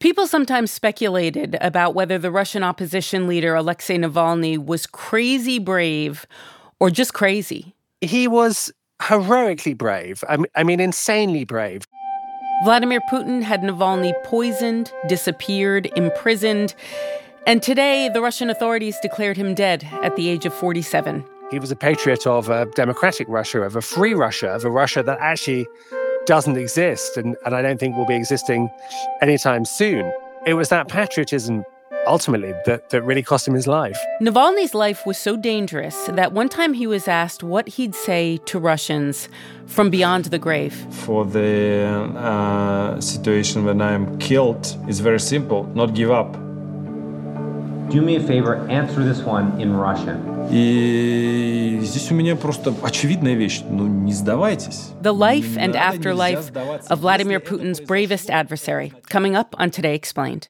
People sometimes speculated about whether the Russian opposition leader Alexei Navalny was crazy brave or just crazy. He was heroically brave. I mean, insanely brave. Vladimir Putin had Navalny poisoned, disappeared, imprisoned, and today the Russian authorities declared him dead at the age of 47. He was a patriot of a democratic Russia, of a free Russia, of a Russia that actually doesn't exist and, and I don't think will be existing anytime soon. It was that patriotism ultimately that, that really cost him his life. Navalny's life was so dangerous that one time he was asked what he'd say to Russians from beyond the grave. For the uh, situation when I'm killed, it's very simple not give up. Do me a favor, answer this one in Russian. И здесь у меня просто очевидная вещь. Ну, не сдавайтесь. The life and afterlife of Vladimir Putin's bravest adversary, coming up on Today Explained.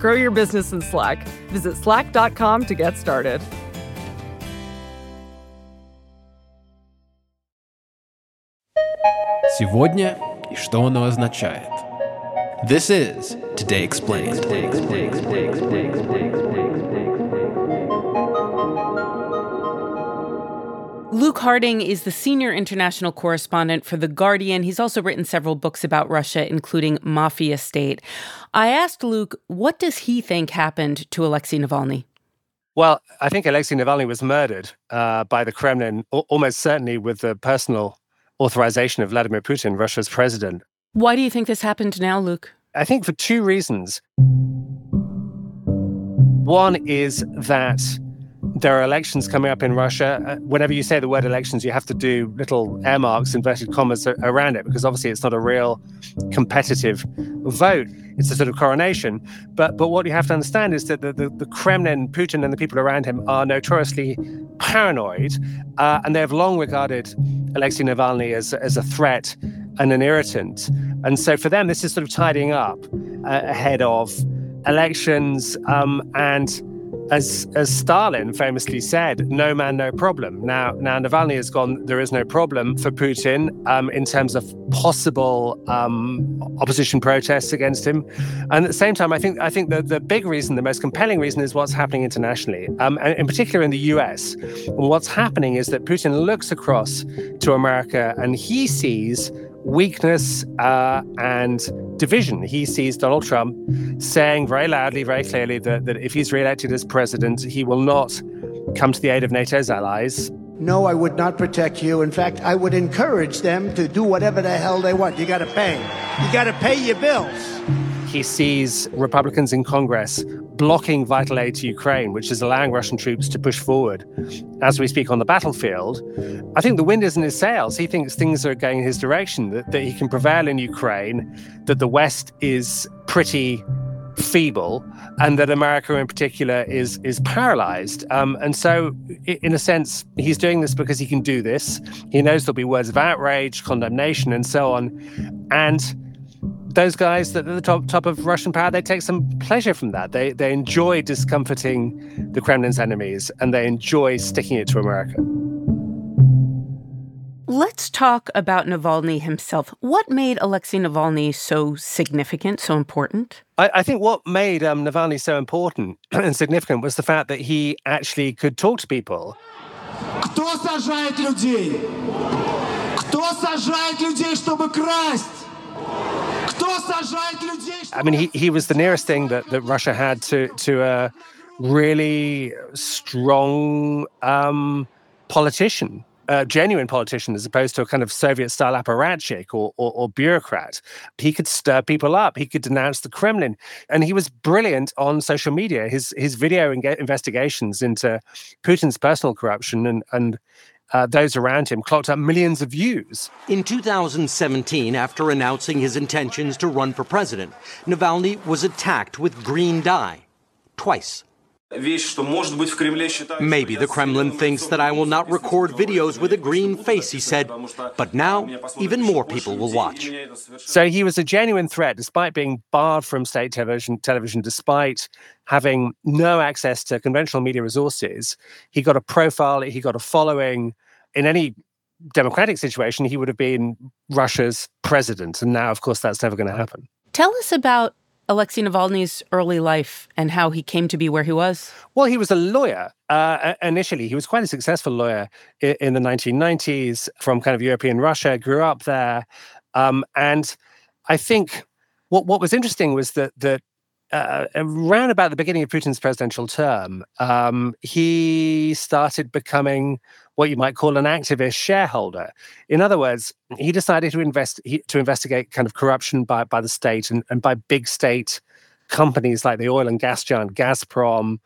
Grow your business in Slack. Visit slack.com to get started. Сегодня и что оно означает. This is Today Explained. Today explained. Luke Harding is the senior international correspondent for The Guardian. He's also written several books about Russia, including Mafia State. I asked Luke, what does he think happened to Alexei Navalny? Well, I think Alexei Navalny was murdered uh, by the Kremlin, almost certainly with the personal authorization of Vladimir Putin, Russia's president. Why do you think this happened now, Luke? I think for two reasons. One is that there are elections coming up in Russia. Uh, whenever you say the word elections, you have to do little air marks, inverted commas around it, because obviously it's not a real competitive vote. It's a sort of coronation. But but what you have to understand is that the, the, the Kremlin, Putin, and the people around him are notoriously paranoid, uh, and they have long regarded Alexei Navalny as, as a threat and an irritant. And so for them, this is sort of tidying up uh, ahead of elections um, and as as Stalin famously said, "No man, no problem." Now, now Navalny has gone. There is no problem for Putin um, in terms of possible um, opposition protests against him, and at the same time, I think I think the the big reason, the most compelling reason, is what's happening internationally, um, and in particular in the U.S. And what's happening is that Putin looks across to America and he sees weakness uh, and division. He sees Donald Trump saying very loudly, very clearly that, that if he's reelected as president, he will not come to the aid of NATO's allies. No, I would not protect you. In fact, I would encourage them to do whatever the hell they want. You got to pay. You got to pay your bills. He sees Republicans in Congress blocking vital aid to Ukraine, which is allowing Russian troops to push forward as we speak on the battlefield. I think the wind is in his sails. He thinks things are going in his direction, that, that he can prevail in Ukraine, that the West is pretty feeble and that America in particular is is paralyzed. Um, and so, in a sense, he's doing this because he can do this. He knows there'll be words of outrage, condemnation, and so on. And those guys that are the top top of Russian power, they take some pleasure from that. They they enjoy discomforting the Kremlin's enemies and they enjoy sticking it to America. Let's talk about Navalny himself. What made Alexei Navalny so significant, so important? I, I think what made um, Navalny so important and significant was the fact that he actually could talk to people. Кто сажает людей? Кто сажает людей, чтобы красть? I mean, he, he was the nearest thing that, that Russia had to, to a really strong um, politician, a genuine politician, as opposed to a kind of Soviet style apparatchik or, or, or bureaucrat. He could stir people up, he could denounce the Kremlin. And he was brilliant on social media. His, his video in- investigations into Putin's personal corruption and, and uh, those around him clocked up millions of views. In 2017, after announcing his intentions to run for president, Navalny was attacked with green dye twice. Maybe the Kremlin thinks that I will not record videos with a green face, he said. But now, even more people will watch. So he was a genuine threat, despite being barred from state television, television despite having no access to conventional media resources. He got a profile, he got a following. In any democratic situation, he would have been Russia's president. And now, of course, that's never going to happen. Tell us about Alexei Navalny's early life and how he came to be where he was? Well, he was a lawyer uh, initially. He was quite a successful lawyer in, the 1990s from kind of European Russia, grew up there. Um, and I think what, what was interesting was that, that uh, around about the beginning of Putin's presidential term, um, he started becoming what you might call an activist shareholder. In other words, he decided to invest he, to investigate kind of corruption by by the state and, and by big state companies like the oil and gas giant Gazprom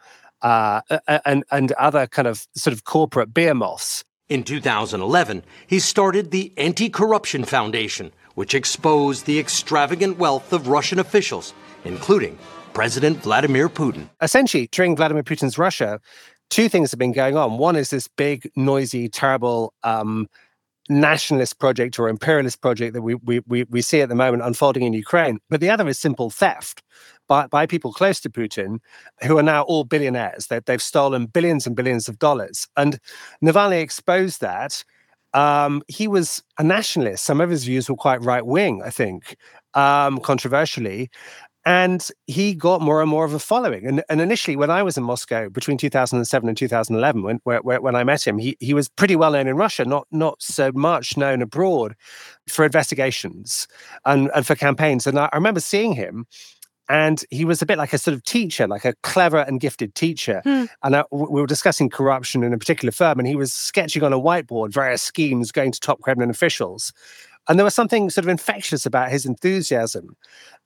uh, and and other kind of sort of corporate behemoths. In 2011, he started the Anti-Corruption Foundation, which exposed the extravagant wealth of Russian officials, including President Vladimir Putin. Essentially, during Vladimir Putin's Russia, two things have been going on. One is this big, noisy, terrible um, nationalist project or imperialist project that we, we, we, we see at the moment unfolding in Ukraine. But the other is simple theft by, by people close to Putin who are now all billionaires. They, they've stolen billions and billions of dollars. And Navalny exposed that. Um, he was a nationalist. Some of his views were quite right wing, I think, um, controversially. And he got more and more of a following. And, and initially, when I was in Moscow between 2007 and 2011, when, where, when I met him, he, he was pretty well known in Russia, not, not so much known abroad for investigations and, and for campaigns. And I, I remember seeing him and he was a bit like a sort of teacher, like a clever and gifted teacher. Hmm. And I, we were discussing corruption in a particular firm, and he was sketching on a whiteboard various schemes going to top Kremlin officials. And there was something sort of infectious about his enthusiasm.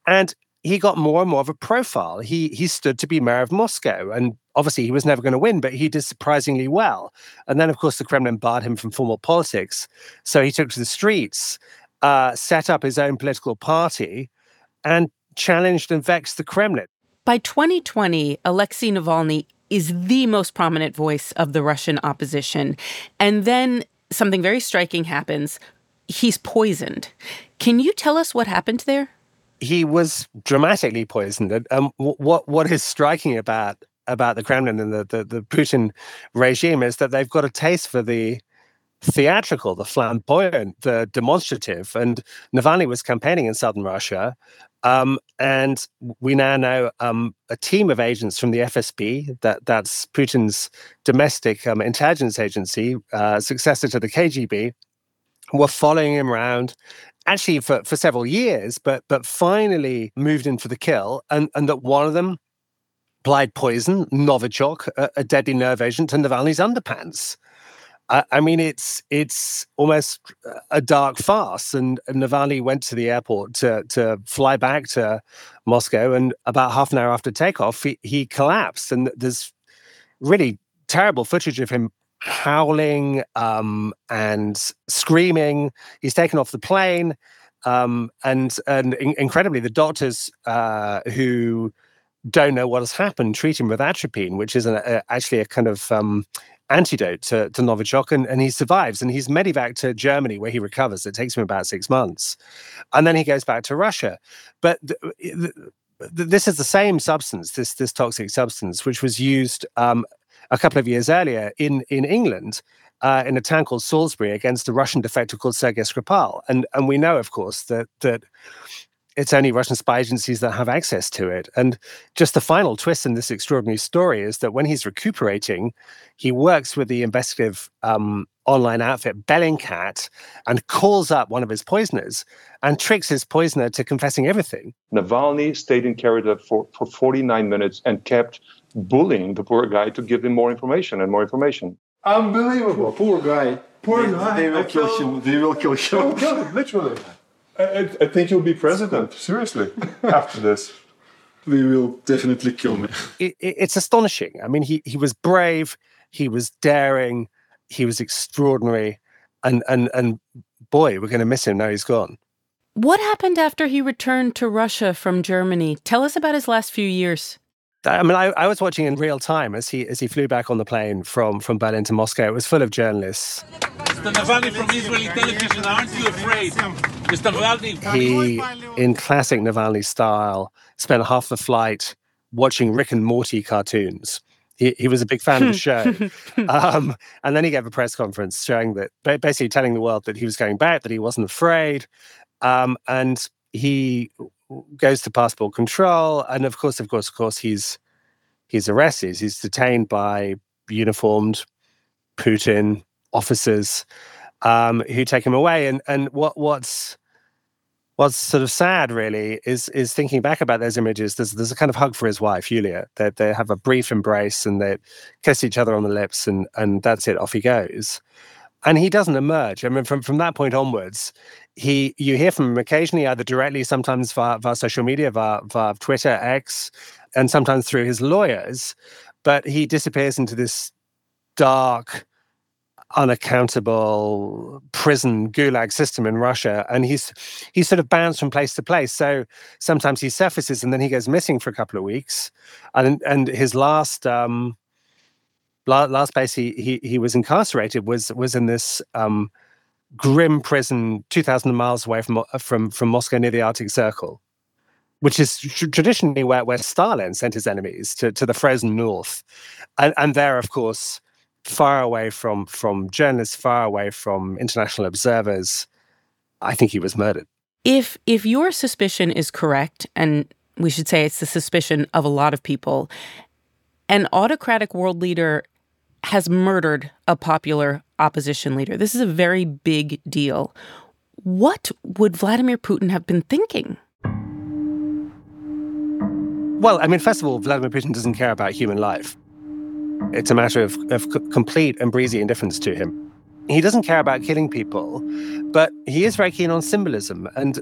And he got more and more of a profile. He he stood to be mayor of Moscow, and obviously he was never going to win, but he did surprisingly well. And then, of course, the Kremlin barred him from formal politics, so he took to the streets, uh, set up his own political party, and challenged and vexed the Kremlin. By 2020, Alexei Navalny is the most prominent voice of the Russian opposition, and then something very striking happens. He's poisoned. Can you tell us what happened there? He was dramatically poisoned. And um, what what is striking about about the Kremlin and the, the, the Putin regime is that they've got a taste for the theatrical, the flamboyant, the demonstrative. And Navalny was campaigning in southern Russia. Um, and we now know um, a team of agents from the FSB, that, that's Putin's domestic um, intelligence agency, uh, successor to the KGB, were following him around actually for, for several years, but but finally moved in for the kill, and and that one of them applied poison, Novichok, a, a deadly nerve agent, to Navalny's underpants. I, I, mean, it's it's almost a dark farce. And, and Navalny went to the airport to to fly back to Moscow, and about half an hour after takeoff, he, he collapsed. And there's really terrible footage of him howling um, and screaming. He's taken off the plane. Um, and and in- incredibly, the doctors uh, who don't know what has happened treat him with atropine, which is an, a, actually a kind of um, antidote to, to Novichok, and, and he survives. And he's medevac to Germany, where he recovers. It takes him about six months, and then he goes back to Russia. But th- th- this is the same substance, this this toxic substance, which was used um, a couple of years earlier in in England uh, in a town called Salisbury against a Russian defector called Sergei Skripal, and and we know, of course, that that it's only Russian spy agencies that have access to it. And just the final twist in this extraordinary story is that when he's recuperating, he works with the investigative um, online outfit Bellingcat and calls up one of his poisoners and tricks his poisoner to confessing everything. Navalny stayed in Canada for, for 49 minutes and kept bullying the poor guy to give him more information and more information. Unbelievable. Poor guy. Poor they, guy. They will kill him. They will kill him. They will kill him, literally. I, I think you'll be president, seriously, after this. They will definitely kill me. It, it, it's astonishing. I mean, he, he was brave, he was daring, he was extraordinary, and, and, and boy, we're going to miss him now he's gone. What happened after he returned to Russia from Germany? Tell us about his last few years. I mean, I, I, was watching in real time as he as he flew back on the plane from from Berlin to Moscow. It was full of journalists. Mr. Navalny from Israeli television, aren't you afraid? Mr. Navalny. He, in classic Navalny style, spent half the flight watching Rick and Morty cartoons. He, he was a big fan of the show. Um, and then he gave a press conference showing that, basically telling the world that he was going back, that he wasn't afraid. Um, and he goes to passport control, and of course, of course, of course, he's he's arrested. He's detained by uniformed Putin officers um, who take him away. And and what what's what's sort of sad really is is thinking back about those images. There's there's a kind of hug for his wife Yulia. That they, they have a brief embrace and they kiss each other on the lips, and and that's it. Off he goes and he doesn't emerge. I mean, from from that point onwards, he you hear from him occasionally, either directly, sometimes via, via social media, via, via Twitter, X, and sometimes through his lawyers. But he disappears into this dark, unaccountable prison gulag system in Russia, and he's he's sort of bounced from place to place. So sometimes he surfaces, and then he goes missing for a couple of weeks, and and his last. Um, last place he, he he was incarcerated was was in this um, grim prison, two thousand miles away from uh, from from Moscow near the Arctic Circle, which is tr- traditionally where where Stalin sent his enemies to to the frozen north, and and there, of course, far away from from journalists, far away from international observers. I think he was murdered. If if your suspicion is correct, and we should say it's the suspicion of a lot of people, an autocratic world leader has murdered a popular opposition leader. This is a very big deal. What would Vladimir Putin have been thinking? Well, I mean, first of all, Vladimir Putin doesn't care about human life. It's a matter of, of complete and breezy indifference to him. He doesn't care about killing people, but he is very keen on symbolism. And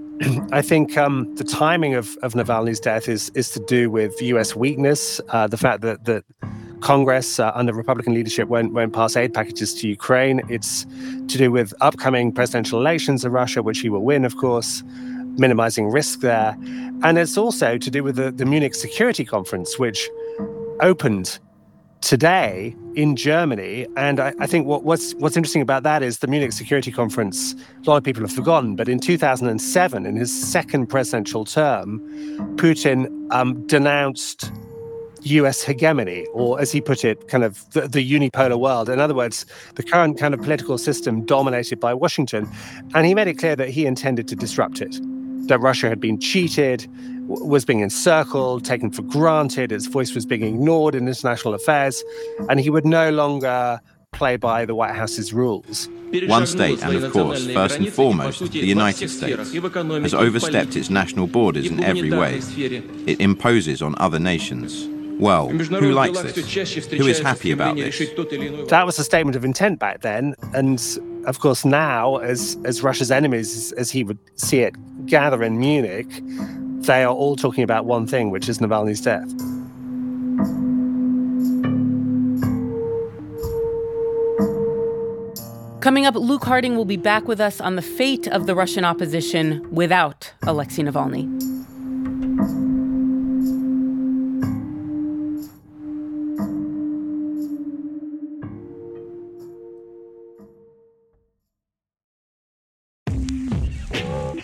I think um, the timing of, of Navalny's death is, is to do with US weakness, uh, the fact that, that Congress uh, under Republican leadership won't, won't pass aid packages to Ukraine. It's to do with upcoming presidential elections in Russia, which he will win, of course, minimizing risk there. And it's also to do with the, the Munich Security Conference, which opened today in Germany. And I, I think what, what's what's interesting about that is the Munich Security Conference. A lot of people have forgotten, but in 2007, in his second presidential term, Putin um, denounced US hegemony, or mm. as he put it, kind of the, the, unipolar world. In other words, the current kind of political system dominated by Washington. And he made it clear that he intended to disrupt it, that Russia had been cheated, was being encircled, taken for granted, its voice was being ignored in international affairs, and he would no longer play by the White House's rules. One state, and of course, first and foremost, the United States, has overstepped its national borders in every way. It imposes on other nations. Well, who likes this? Who is happy about this? That was a statement of intent back then, and of course now, as as Russia's enemies, as he would see it, gather in Munich, they are all talking about one thing, which is Navalny's death. Coming up, Luke Harding will be back with us on the fate of the Russian opposition without Alexei Navalny.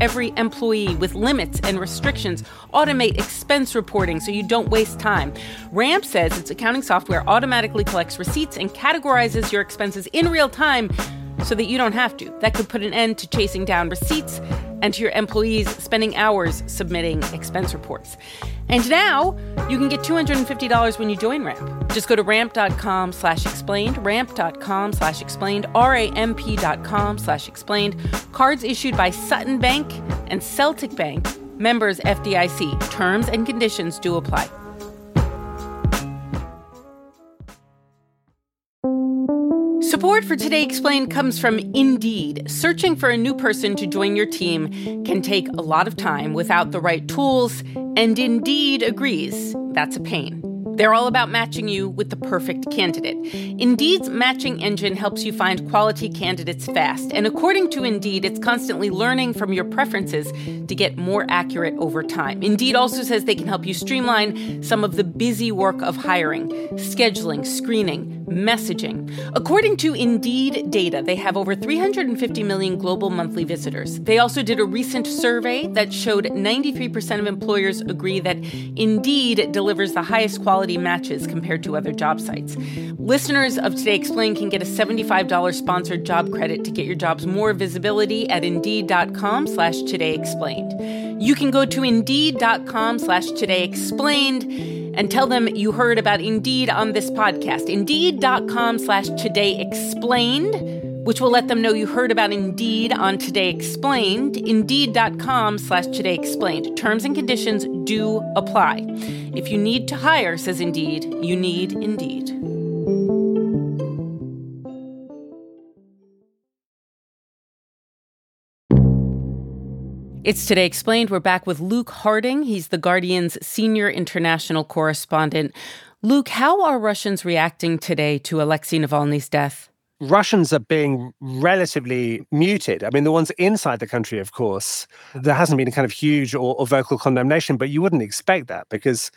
every employee with limits and restrictions, automate expense reporting so you don't waste time. Ramp says its accounting software automatically collects receipts and categorizes your expenses in real time so that you don't have to. That could put an end to chasing down receipts and to your employees spending hours submitting expense reports. And now you can get $250 when you join Ramp. Just go to ramp.com slash explained, ramp.com slash explained, R-A-M-P.com slash explained. Cards issued by Sutton Bank and Celtic Bank, members FDIC. Terms and conditions do apply. Support for Today Explained comes from Indeed. Searching for a new person to join your team can take a lot of time without the right tools, and Indeed agrees that's a pain. They're all about matching you with the perfect candidate. Indeed's matching engine helps you find quality candidates fast, and according to Indeed, it's constantly learning from your preferences to get more accurate over time. Indeed also says they can help you streamline some of the busy work of hiring, scheduling, screening, messaging. According to Indeed data, they have over 350 million global monthly visitors. They also did a recent survey that showed 93% of employers agree that Indeed delivers the highest quality matches compared to other job sites. Listeners of Today Explained can get a $75 sponsored job credit to get your jobs more visibility at Indeed.com slash Today Explained. You can go to Indeed.com slash Today Explained and tell them you heard about Indeed on this podcast. Indeed.com slash Today Explained which will let them know you heard about Indeed on Today Explained. Indeed.com slash Today Explained. Terms and conditions do apply. If you need to hire, says Indeed, you need Indeed. It's Today Explained. We're back with Luke Harding. He's the Guardian's senior international correspondent. Luke, how are Russians reacting today to Alexei Navalny's death? Russians are being relatively muted. I mean, the ones inside the country, of course, there hasn't been a kind of huge or, or vocal condemnation, but you wouldn't expect that because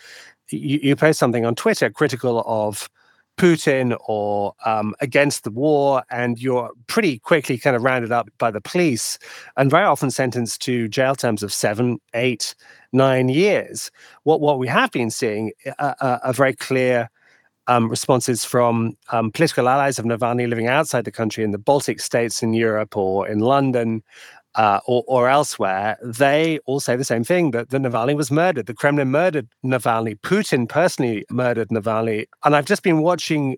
you, you post something on Twitter critical of Putin or um, against the war, and you're pretty quickly kind of rounded up by the police and very often sentenced to jail terms of seven, eight, nine years. What what we have been seeing are a very clear um, responses from um, political allies of Navalny living outside the country in the Baltic states in Europe or in London uh, or, or, elsewhere, they all say the same thing that, that Navalny was murdered. The Kremlin murdered Navalny. Putin personally murdered Navalny. And I've just been watching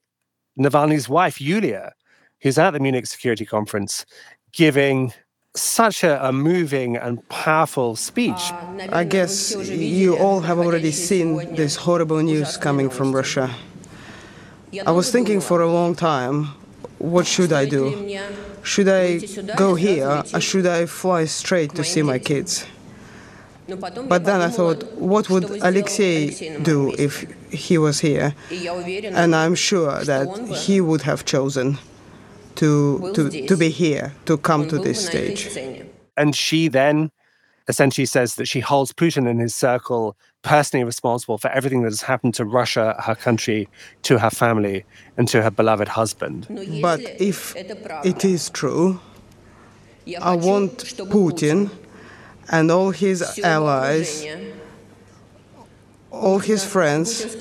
Navalny's wife, Yulia, who's at the Munich Security Conference, giving such a, a, moving and powerful speech. I guess you all have already seen this horrible news coming from Russia. I was thinking for a long time, what should I do? Should I go here or should I fly straight to see my kids? But then I thought, what would Alexei do if he was here? And I'm sure that he would have chosen to, to, to be here, to come to this stage. And she then essentially says that she holds Putin and his circle personally responsible for everything that has happened to Russia, her country, to her family, and to her beloved husband. But if it is true, I want Putin and all his allies, all his friends,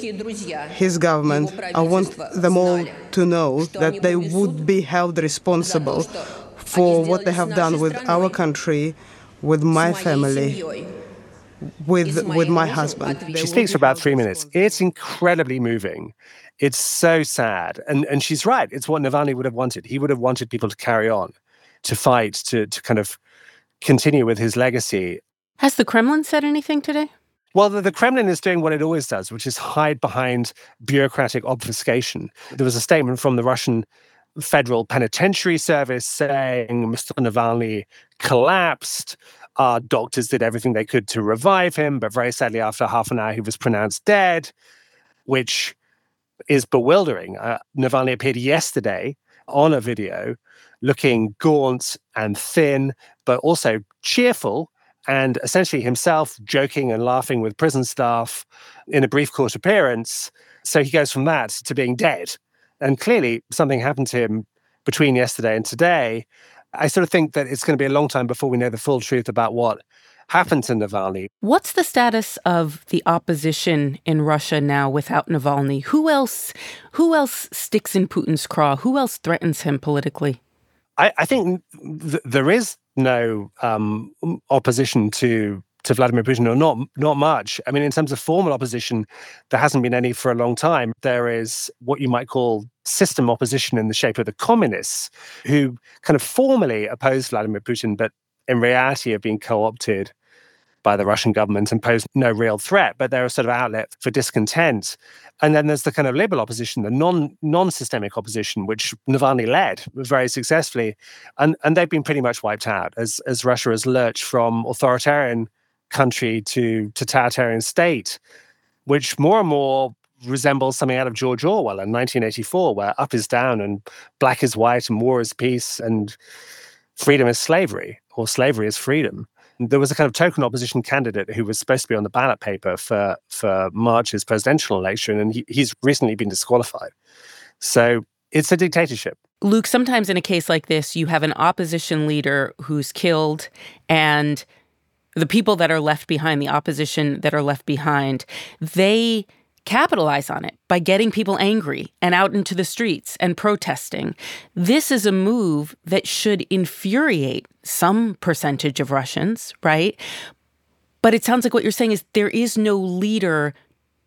his government, I want them all to know that they would be held responsible for what they have done with our country, with my family, with with my husband. She speaks for about three minutes. It's incredibly moving. It's so sad, and and she's right. It's what Navalny would have wanted. He would have wanted people to carry on, to fight, to to kind of continue with his legacy. Has the Kremlin said anything today? Well, the, the, Kremlin is doing what it always does, which is hide behind bureaucratic obfuscation. There was a statement from the Russian Federal Penitentiary Service saying Mr. Navalny collapsed. Our doctors did everything they could to revive him, but very sadly, after half an hour, he was pronounced dead, which is bewildering. Uh, Navalny appeared yesterday on a video looking gaunt and thin, but also cheerful and essentially himself joking and laughing with prison staff in a brief court appearance. So he goes from that to being dead. And clearly, something happened to him between yesterday and today. I sort of think that it's going to be a long time before we know the full truth about what happened to Navalny. What's the status of the opposition in Russia now without Navalny? Who else who else sticks in Putin's craw? Who else threatens him politically? I, I think th- there is no um, opposition to to Vladimir Putin, or not not much. I mean, in terms of formal opposition, there hasn't been any for a long time. There is what you might call system opposition in the shape of the communists, who kind of formally oppose Vladimir Putin, but in reality have been co-opted by the Russian government and pose no real threat, but they're a sort of outlet for discontent. And then there's the kind of liberal opposition, the non non systemic opposition, which Navalny led very successfully, and and they've been pretty much wiped out as as Russia has lurched from authoritarian country to totalitarian state, which more and more resembles something out of George Orwell in 1984, where up is down and black is white and war is peace and freedom is slavery or slavery is freedom there was a kind of token opposition candidate who was supposed to be on the ballot paper for for March's presidential election, and he, he's recently been disqualified. So it's a dictatorship. Luke, sometimes in a case like this, you have an opposition leader who's killed, and the people that are left behind, the opposition that are left behind, they capitalize on it by getting people angry and out into the streets and protesting. This is a move that should infuriate some percentage of Russians, right? But it sounds like what you're saying is there is no leader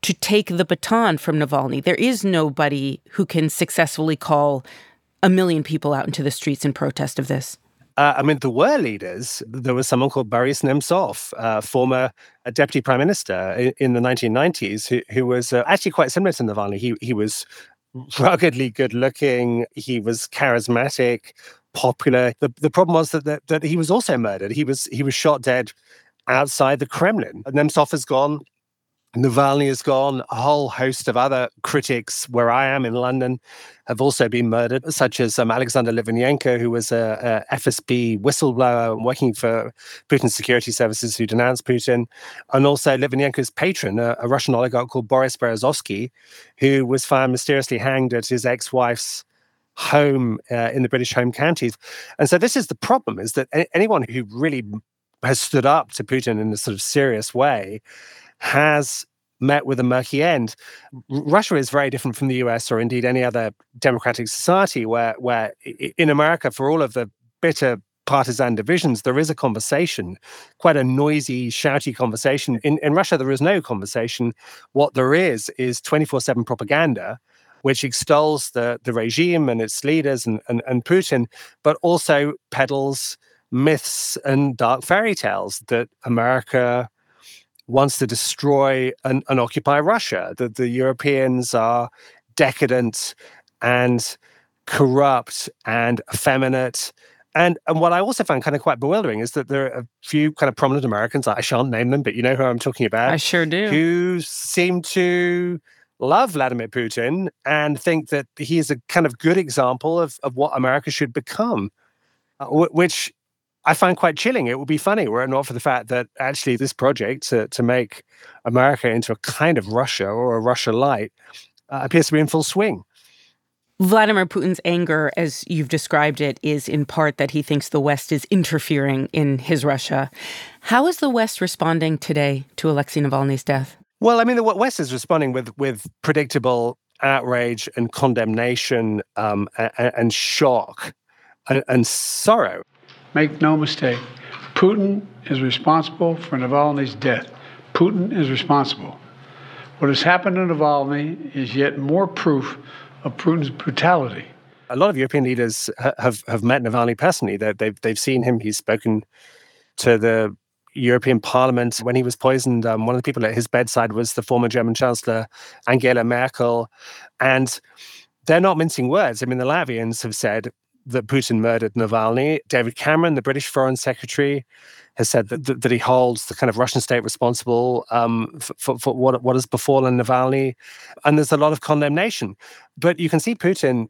to take the baton from Navalny. There is nobody who can successfully call a million people out into the streets in protest of this. Uh, I mean, there were leaders. There was someone called Boris Nemtsov, uh, former uh, deputy prime minister in, in the 1990s, who, who was uh, actually quite similar to Navalny. He, he was ruggedly good looking, he was charismatic, popular. The, the problem was that, that, that he was also murdered. He was, he was shot dead outside the Kremlin. Nemtsov has gone. Navalny is gone. A whole host of other critics, where I am in London, have also been murdered, such as um, Alexander Litvinenko, who was a, a, FSB whistleblower working for Putin's security services who denounced Putin, and also Litvinenko's patron, a, a Russian oligarch called Boris Berezovsky, who was found mysteriously hanged at his ex-wife's home uh, in the British home counties. And so this is the problem: is that anyone who really has stood up to Putin in a sort of serious way has met with a murky end. Russia is very different from the US or indeed any other democratic society where, where in America, for all of the bitter partisan divisions, there is a conversation, quite a noisy, shouty conversation. In, in Russia, there is no conversation. What there is is 24 7 propaganda. Which extols the, the regime and its leaders and, and, and Putin, but also peddles myths and dark fairy tales that America, wants to destroy and, and occupy Russia. That the Europeans are decadent and corrupt and effeminate. And and what I also find kind of quite bewildering is that there are a few kind of prominent Americans, I shan't name them, but you know who I'm talking about. I sure do. Who seem to love Vladimir Putin and think that he is a kind of good example of, of what America should become, uh, w- which I find quite chilling. It would be funny were it not for the fact that actually this project to, to make America into a kind of Russia or a Russia light uh, appears to be in full swing. Vladimir Putin's anger, as you've described it, is in part that he thinks the West is interfering in his Russia. How is the West responding today to Alexei Navalny's death? Well, I mean, the West is responding with with predictable outrage and condemnation um, and, and, shock and, and sorrow. Make no mistake, Putin is responsible for Navalny's death. Putin is responsible. What has happened to Navalny is yet more proof of Putin's brutality. A lot of European leaders have have met Navalny personally. They've they've seen him. He's spoken to the European Parliament when he was poisoned. Um, one of the people at his bedside was the former German Chancellor Angela Merkel, and they're not mincing words. I mean, the Latvians have said that Putin murdered Navalny. David Cameron, the British Foreign Secretary, has said that, that, that he holds the kind of Russian state responsible um, for, for, for, what, what has befallen Navalny. And there's a lot of condemnation. But you can see Putin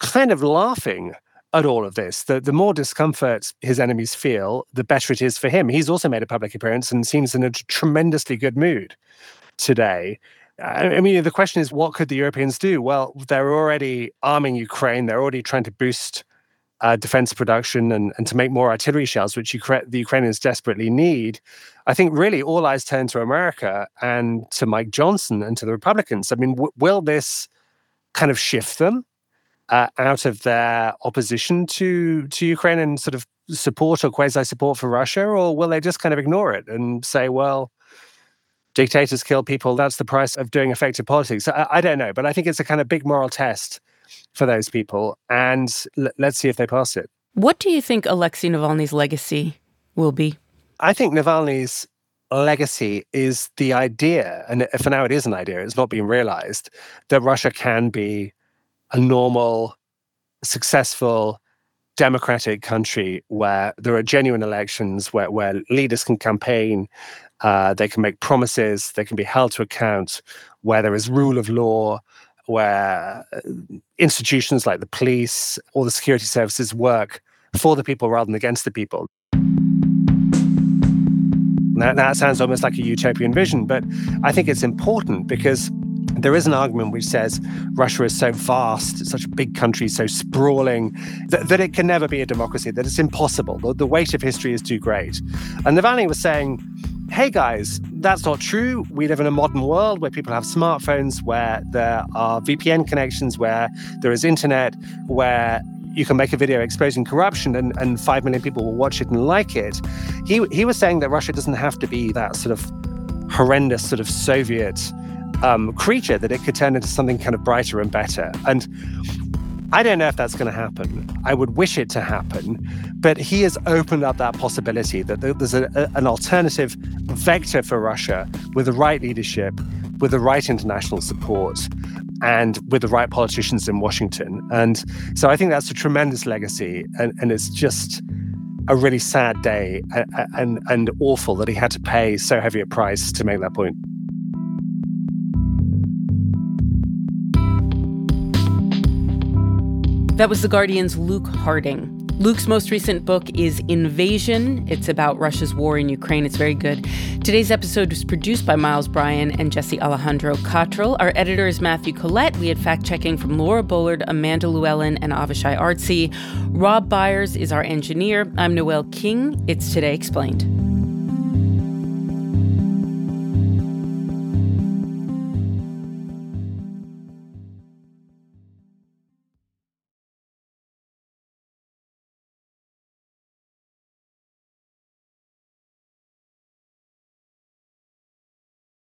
kind of laughing at all of this. The, the more discomfort his enemies feel, the better it is for him. He's also made a public appearance and seems in a tremendously good mood today. I mean, the question is, what could the Europeans do? Well, they're already arming Ukraine. They're already trying to boost uh, defense production and, and to make more artillery shells, which Ukra- the Ukrainians desperately need. I think really all eyes turn to America and to Mike Johnson and to the Republicans. I mean, w- will this kind of shift them uh, out of their opposition to to Ukraine and sort of support or quasi support for Russia, or will they just kind of ignore it and say, well? Dictators kill people. That's the price of doing effective politics. I, I, don't know, but I think it's a kind of big moral test for those people. And l- let's see if they pass it. What do you think Alexei Navalny's legacy will be? I think Navalny's legacy is the idea, and for now it is an idea, it's not being realized, that Russia can be a normal, successful, democratic country where there are genuine elections, where, where leaders can campaign, uh, they can make promises, they can be held to account, where there is rule of law, where uh, institutions like the police or the security services work for the people rather than against the people. That, that sounds almost like a utopian vision, but I think it's important because there is an argument which says Russia is so vast, such a big country, so sprawling, that, that it can never be a democracy, that it's impossible. The, the weight of history is too great. And Navalny was saying, hey guys, that's not true. We live in a modern world where people have smartphones, where there are VPN connections, where there is internet, where you can make a video exposing corruption and, and 5 million people will watch it and like it. He, he was saying that Russia doesn't have to be that sort of horrendous sort of Soviet um, creature, that it could turn into something kind of brighter and better. And I don't know if that's going to happen. I would wish it to happen, but he has opened up that possibility that there's a, a, an alternative vector for Russia with the right leadership, with the right international support, and with the right politicians in Washington. And so I think that's a tremendous legacy, and, and it's just a really sad day and, and, and awful that he had to pay so heavy a price to make that point. That was The Guardian's Luke Harding. Luke's most recent book is Invasion. It's about Russia's war in Ukraine. It's very good. Today's episode was produced by Miles Bryan and Jesse Alejandro Cottrell. Our editor is Matthew Collette. We had fact checking from Laura Bullard, Amanda Lewellyn, and Avishay Artsy. Rob Byers is our engineer. I'm Noel King. It's Today Explained.